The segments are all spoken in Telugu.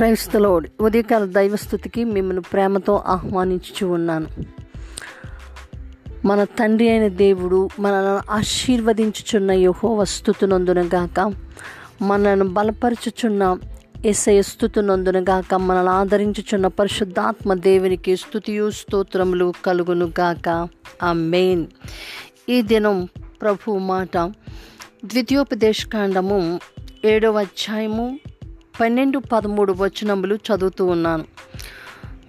క్రైస్తలో ఉదయకాల దైవస్థుతికి మిమ్మల్ని ప్రేమతో ఆహ్వానించు ఉన్నాను. మన తండ్రి అయిన దేవుడు మనల్ని ఆశీర్వదించుచున్న యహో వస్తుతునందునగాక మనల్ని బలపరచుచున్న ఎస్ఐ స్థుతునందునగాక మనల్ని ఆదరించుచున్న పరిశుద్ధాత్మ దేవునికి స్థుతియు స్తోత్రములు కలుగును గాక. ఆ మెయిన్ ఈ దినం ప్రభు మాట ద్వితీయోపదేశకాండము ఏడవ అధ్యాయము పన్నెండు పదమూడు వచనములు చదువుతూ ఉన్నాను.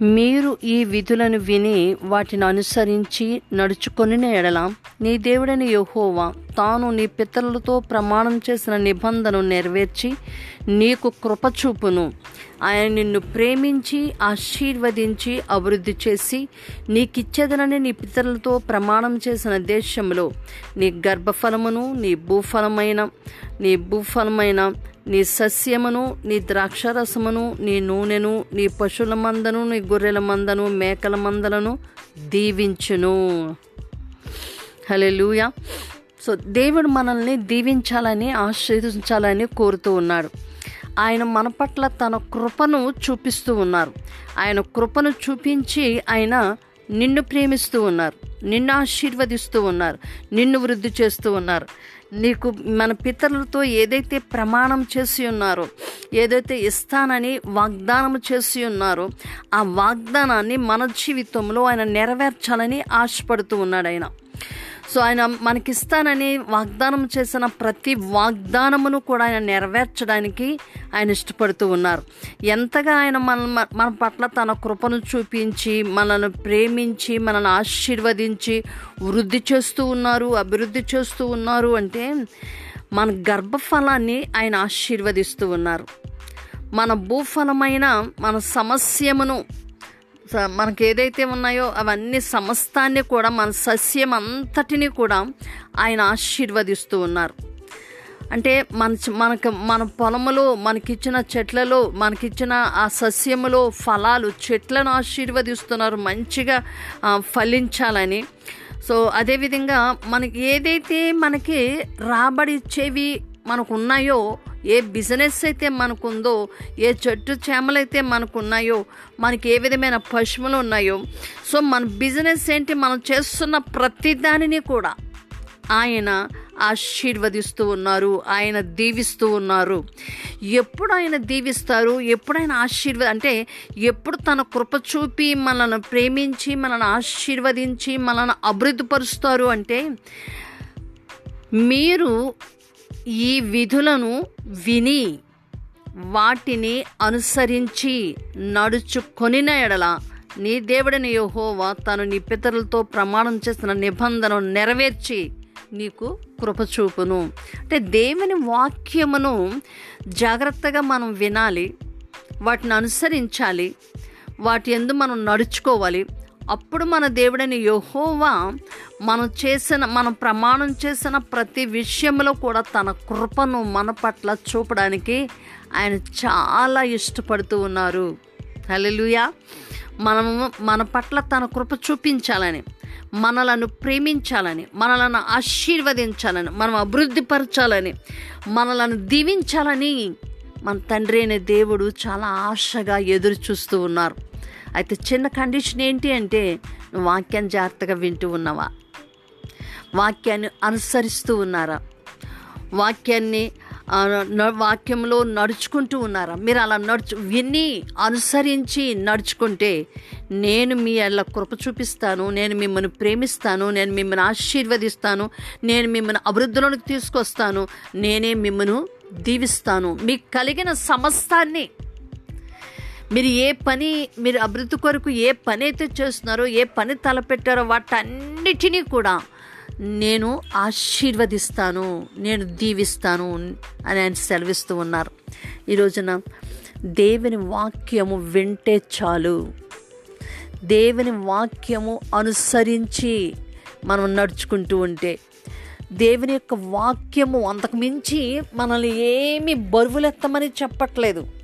మీరు ఈ విధులను విని వాటిని అనుసరించి నడుచుకొని ఎడల నీ దేవుడని యహోవా తాను నీ పితరులతో ప్రమాణం చేసిన నిబంధన నెరవేర్చి నీకు కృపచూపును ఆయన నిన్ను ప్రేమించి ఆశీర్వదించి అభివృద్ధి చేసి నీకిచ్చేదనని నీ పితరులతో ప్రమాణం చేసిన దేశంలో నీ గర్భఫలమును నీ భూఫలమైన నీ భూఫలమైన నీ సస్యమును నీ ద్రాక్షరసమును నీ నూనెను నీ పశువుల మందను నీ గొర్రెల మందను మేకల మందలను దీవించును. హలెలూయా సో దేవుడు మనల్ని దీవించాలని ఆశీర్వదించాలని కోరుతూ ఉన్నాడు. ఆయన మన పట్ల తన కృపను చూపిస్తూ ఉన్నారు. ఆయన కృపను చూపించి ఆయన నిన్ను ప్రేమిస్తూ ఉన్నారు. నిన్ను ఆశీర్వదిస్తూ ఉన్నారు. నిన్ను వృద్ధి చేస్తూ ఉన్నారు. నీకు మన పితరులతో ఏదైతే ప్రమాణం చేసి ఉన్నారో ఏదైతే ఇస్తానని వాగ్దానం చేసి ఉన్నారో ఆ వాగ్దానాన్ని మన జీవితంలో ఆయన నెరవేర్చాలని ఆశపడుతూ ఉన్నాడు ఆయన. సో ఆయన మనకిస్తానని వాగ్దానం చేసిన ప్రతి వాగ్దానమును కూడా ఆయన నెరవేర్చడానికి ఆయన ఇష్టపడుతూ ఉన్నారు. ఎంతగా ఆయన మన మన పట్ల తన కృపను చూపించి మనల్ని ప్రేమించి మనల్ని ఆశీర్వదించి వృద్ధి చేస్తూ ఉన్నారు అభివృద్ధి చేస్తూ ఉన్నారు అంటే మన గర్భఫలాన్ని ఆయన ఆశీర్వదిస్తూ ఉన్నారు. మన భూఫలమైన మన సమస్యమును మనకి ఏదైతే ఉన్నాయో అవన్నీ సమస్తాన్ని కూడా మన సస్యం అంతటిని కూడా ఆయన ఆశీర్వదిస్తూ ఉన్నారు. అంటే మన మనకు మన పొలములో మనకిచ్చిన చెట్లలో మనకిచ్చిన ఆ సస్యములో ఫలాలు చెట్లను ఆశీర్వదిస్తున్నారు మంచిగా ఫలించాలని. సో అదేవిధంగా మనకి ఏదైతే మనకి రాబడి ఇచ్చేవి మనకు ఉన్నాయో ఏ బిజినెస్ అయితే మనకుందో ఏ చెట్టు చేమలైతే మనకు ఉన్నాయో మనకి ఏ విధమైన పశువులు ఉన్నాయో సో మన బిజినెస్ ఏంటి మనం చేస్తున్న ప్రతి దానిని కూడా ఆయన ఆశీర్వదిస్తూ ఉన్నారు ఆయన దీవిస్తూ ఉన్నారు. ఎప్పుడు ఆయన దీవిస్తారు ఎప్పుడు ఆయన ఆశీర్వ అంటే ఎప్పుడు తన కృప చూపి మనల్ని ప్రేమించి మనల్ని ఆశీర్వదించి మనల్ని అభివృద్ధిపరుస్తారు అంటే మీరు ఈ విధులను విని వాటిని అనుసరించి నడుచుకొనిన ఎడల నీ దేవుడని యహోవా తను నీ పితరులతో ప్రమాణం చేసిన నిబంధనను నెరవేర్చి నీకు కృపచూపును అంటే దేవుని వాక్యమును జాగ్రత్తగా మనం వినాలి వాటిని అనుసరించాలి వాటి ఎందు మనం నడుచుకోవాలి. అప్పుడు మన దేవుడని యహోవా మనం చేసిన మనం ప్రమాణం చేసిన ప్రతి విషయంలో కూడా తన కృపను మన పట్ల చూపడానికి ఆయన చాలా ఇష్టపడుతూ ఉన్నారు. హలెలుయా మనము మన పట్ల తన కృప చూపించాలని మనలను ప్రేమించాలని మనలను ఆశీర్వదించాలని మనం అభివృద్ధిపరచాలని మనలను దీవించాలని మన తండ్రి అనే దేవుడు చాలా ఆశగా ఎదురు చూస్తూ ఉన్నారు. అయితే చిన్న కండిషన్ ఏంటి అంటే నువ్వు వాక్యాన్ని జాగ్రత్తగా వింటూ ఉన్నావా? వాక్యాన్ని అనుసరిస్తూ ఉన్నారా? వాక్యాన్ని వాక్యంలో నడుచుకుంటూ ఉన్నారా? మీరు అలా నడుచు విని అనుసరించి నడుచుకుంటే నేను మీ అలా కృప చూపిస్తాను నేను మిమ్మల్ని ప్రేమిస్తాను నేను మిమ్మల్ని ఆశీర్వదిస్తాను నేను మిమ్మల్ని అభివృద్ధిలోనికి తీసుకొస్తాను నేనే మిమ్మల్ని దీవిస్తాను. మీకు కలిగిన సమస్తాన్ని మీరు ఏ పని మీరు అభివృద్ధి కొరకు ఏ పని అయితే చేస్తున్నారో ఏ పని తలపెట్టారో వాటన్నిటినీ కూడా నేను ఆశీర్వదిస్తాను నేను దీవిస్తాను అని ఆయన సెలవిస్తూ ఉన్నారు. ఈ రోజున దేవుని వాక్యము వింటే చాలు. దేవుని వాక్యము అనుసరించి మనం నడుచుకుంటూ ఉంటే దేవుని యొక్క వాక్యము అంతకు మించి మనల్ని ఏమి బరువులెత్తమని చెప్పట్లేదు.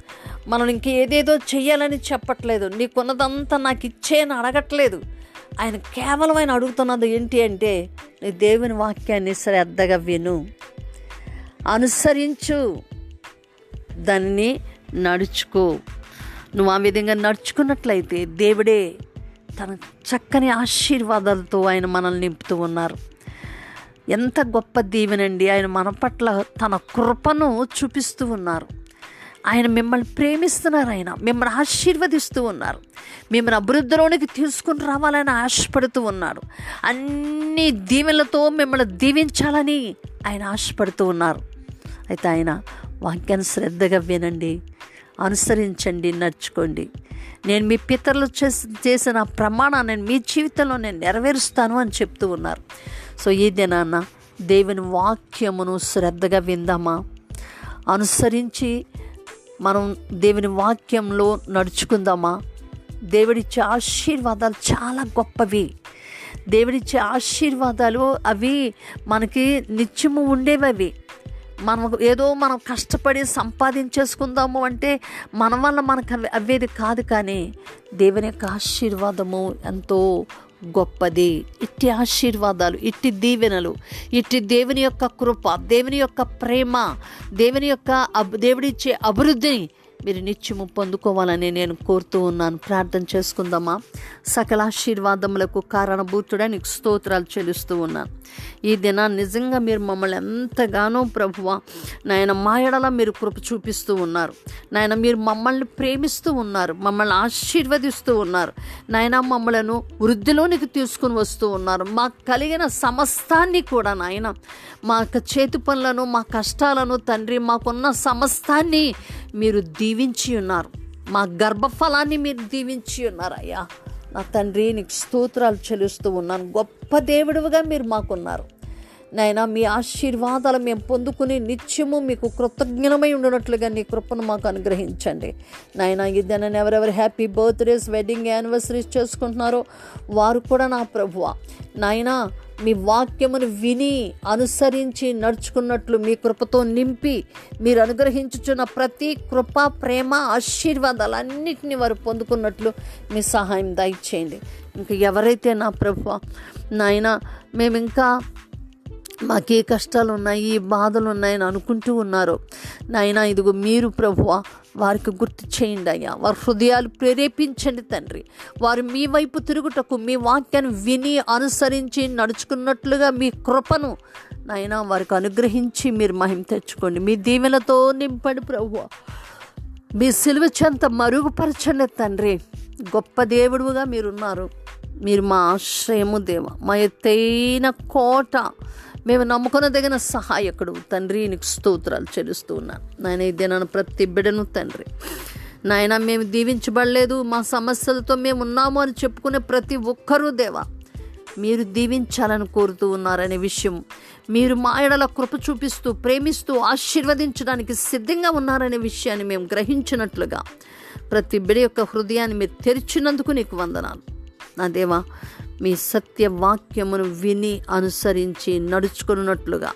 మనం ఇంకేదేదో చెయ్యాలని చెప్పట్లేదు. నీకున్నదంతా నాకు ఇచ్చేయని అడగట్లేదు. ఆయన కేవలం ఆయన అడుగుతున్నది ఏంటి అంటే నీ దేవుని వాక్యాన్ని శ్రద్ధగా విను. అనుసరించు. దాన్ని నడుచుకో. నువ్వు ఆ విధంగా నడుచుకున్నట్లయితే దేవుడే తన చక్కని ఆశీర్వాదాలతో ఆయన మనల్ని నింపుతూ ఉన్నారు. ఎంత గొప్ప దీవెనండి. ఆయన మన పట్ల తన కృపను చూపిస్తూ ఉన్నారు. ఆయన మిమ్మల్ని ప్రేమిస్తున్నారు ఆయన. మిమ్మల్ని ఆశీర్వదిస్తూ ఉన్నారు. మిమ్మల్ని అభివృద్ధిలోనికి తీసుకుని రావాలని ఆశపడుతూ ఉన్నారు. అన్ని దీవెనలతో మిమ్మల్ని దీవించాలని ఆయన ఆశపడుతూ ఉన్నారు. అయితే ఆయన వాక్యాన్ని శ్రద్ధగా వినండి. అనుసరించండి నడుచుకోండి. నేను మీ పితరులు చేసి చేసిన ప్రమాణాన్ని మీ జీవితంలో నేను నెరవేరుస్తాను అని చెప్తూ ఉన్నారు. సో ఈ దినాన్న దేవుని వాక్యమును శ్రద్ధగా విందామా? అనుసరించి మనం దేవుని వాక్యంలో నడుచుకుందామా? దేవుడిచ్చే ఆశీర్వాదాలు చాలా గొప్పవి. దేవుడిచ్చే ఆశీర్వాదాలు అవి మనకి నిత్యము ఉండేవి అవి మనం ఏదో మనం కష్టపడి సంపాదించేసుకుందాము అంటే మన వల్ల మనకు అవి అవేది కాదు కానీ దేవుని యొక్క ఆశీర్వాదము ఎంతో గొప్పది. ఇట్టి ఆశీర్వాదాలు ఇట్టి దీవెనలు ఇట్టి దేవుని యొక్క కృప దేవుని యొక్క ప్రేమ దేవుని యొక్క అబ్ దేవుడిచ్చే అభివృద్ధిని మీరు నిత్యము పొందుకోవాలని నేను కోరుతూ ఉన్నాను. ప్రార్థన చేసుకుందామా? సకల ఆశీర్వాదములకు కారణభూతుడా నీకు స్తోత్రాలు చెల్లిస్తూ ఉన్నాను. ఈ దినాన్ని నిజంగా మీరు మమ్మల్ని ఎంతగానో ప్రభువ నాయన మాయడల మీరు కృప చూపిస్తూ ఉన్నారు. నాయన మీరు మమ్మల్ని ప్రేమిస్తూ ఉన్నారు మమ్మల్ని ఆశీర్వదిస్తూ ఉన్నారు. నాయన మమ్మలను వృద్ధిలోనికి తీసుకుని వస్తూ ఉన్నారు. మాకు కలిగిన సమస్తాన్ని కూడా నాయన మా యొక్క చేతి పనులను మా కష్టాలను తండ్రి మాకున్న సమస్తాన్ని మీరు దీవించి ఉన్నారు. మా గర్భఫలాన్ని మీరు దీవించి ఉన్నారు అయ్యా నా తండ్రి నీకు స్తోత్రాలు చెల్లిస్తూ ఉన్నాను. గొప్ప దేవుడివిగా మీరు మాకున్నారు. నాయన మీ ఆశీర్వాదాలు మేము పొందుకుని నిత్యము మీకు కృతజ్ఞమై ఉండనట్లుగా నీ కృపను మాకు అనుగ్రహించండి. నాయన ఇద్దన ఎవరెవరు హ్యాపీ బర్త్డేస్ వెడ్డింగ్ యానివర్సరీస్ చేసుకుంటున్నారో వారు కూడా నా ప్రభువ. నాయనా మీ వాక్యమును విని అనుసరించి నడుచుకున్నట్లు మీ కృపతో నింపి మీరు అనుగ్రహించుచున్న ప్రతి కృప ప్రేమ ఆశీర్వాదాలన్నింటినీ వారు పొందుకున్నట్లు మీ సహాయం దయచేయండి. ఇంకా ఎవరైతే నా ప్రభు నాయన మేము ఇంకా మాకే కష్టాలు ఉన్నాయి ఏ బాధలు ఉన్నాయని అనుకుంటూ ఉన్నారు నాయన ఇదిగో మీరు ప్రభువ వారికి గుర్తు చేయండి అయ్యా. వారి హృదయాలు ప్రేరేపించండి తండ్రి. వారు మీ వైపు తిరుగుటకు మీ వాక్యాన్ని విని అనుసరించి నడుచుకున్నట్లుగా మీ కృపను నాయన వారికి అనుగ్రహించి మీరు మహిమ తెచ్చుకోండి. మీ దీవెనతో నింపండి ప్రభు మీ సిలువ చెంత మరుగుపరచండి తండ్రి. గొప్ప దేవుడుగా మీరున్నారు. మీరు మా ఆశ్రయము దేవ. మా ఎత్తైన కోట మేము నమ్ముకొనదగిన సహాయకుడు. తండ్రి నీకు స్తోత్రాలు చెల్లిస్తూ ఉన్నాను. నాయన ఇదే నన్ను ప్రతి బిడను తండ్రి. నాయన మేము దీవించబడలేదు. మా సమస్యలతో మేము ఉన్నాము అని చెప్పుకునే ప్రతి ఒక్కరూ దేవా మీరు దీవించాలని కోరుతూ ఉన్నారనే విషయం. మీరు మా ఎడల కృప చూపిస్తూ ప్రేమిస్తూ ఆశీర్వదించడానికి సిద్ధంగా ఉన్నారనే విషయాన్ని మేము గ్రహించినట్లుగా ప్రతి బిడ యొక్క హృదయాన్ని మీరు తెరిచినందుకు నీకు వందనాలు. నా దేవా మీ సత్య వాక్యమును విని అనుసరించి నడుచుకున్నట్లుగా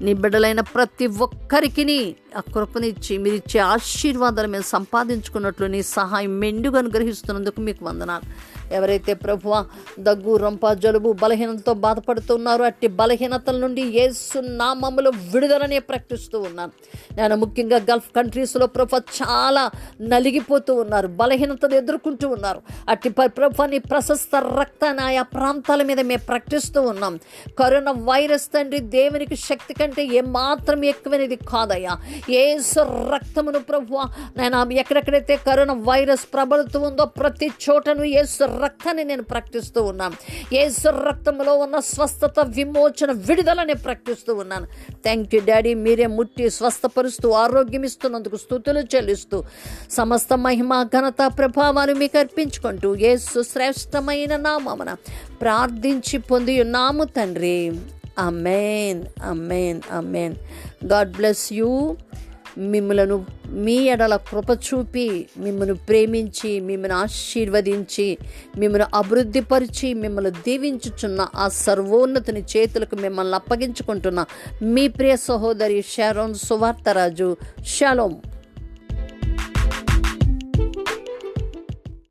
నీ బిడ్డలైన ప్రతి ఒక్కరికి ఆ కృపనిచ్చి మీరు ఇచ్చే ఆశీర్వాదాలు మేము సంపాదించుకున్నట్లు నీ సహాయం మెండుగా అనుగ్రహిస్తున్నందుకు మీకు వందనాలు. ఎవరైతే ప్రభువ దగ్గు రొంప జలుబు బలహీనతతో బాధపడుతున్నారో అట్టి బలహీనతల నుండి ఏసు నామములు విడుదలనే ప్రకటిస్తూ ఉన్నాను. నేను ముఖ్యంగా గల్ఫ్ కంట్రీస్లో ప్రభు చాలా నలిగిపోతూ ఉన్నారు బలహీనతను ఎదుర్కొంటూ ఉన్నారు. అట్టి ప్రభు నీ ప్రశస్త రక్తాన్ని ఆయా ప్రాంతాల మీద మేము ప్రకటిస్తూ ఉన్నాం. కరోనా వైరస్ తండ్రి దేవునికి శక్తి కంటే ఏమాత్రం ఎక్కువనేది కాదయ్యా. ఏసు రక్తమును ప్రభు నేను ఎక్కడెక్కడైతే కరోనా వైరస్ ప్రబలుతూ ఉందో ప్రతి చోటను ఏసు రక్తాన్ని నేను ప్రకటిస్తూ ఉన్నాను. ఏసు రక్తంలో ఉన్న స్వస్థత విమోచన విడుదలని ప్రకటిస్తూ ఉన్నాను. థ్యాంక్ యూ డాడీ మీరే ముట్టి స్వస్థపరుస్తూ ఆరోగ్యం ఇస్తున్నందుకు స్థుతులు చెల్లిస్తూ సమస్త మహిమ ఘనత ప్రభావాలు మీకు అర్పించుకుంటూ ఏసు శ్రేష్టమైన నామమున ప్రార్థించి పొంది ఉన్నాము తండ్రి. Amen amen amen God bless you మిమ్మలను మీ ఎడల కృప చూపి మిమ్మల్ని ప్రేమించి మిమ్మల్ని ఆశీర్వదించి మిమ్మల్ని అభివృద్ధిపరిచి మిమ్మల్ని దీవించుచున్న ఆ సర్వోన్నతిని చేతులకు మిమ్మల్ని అప్పగించుకుంటున్న మీ ప్రియ సహోదరి షారోన్ సువార్తరాజు. షాలోం.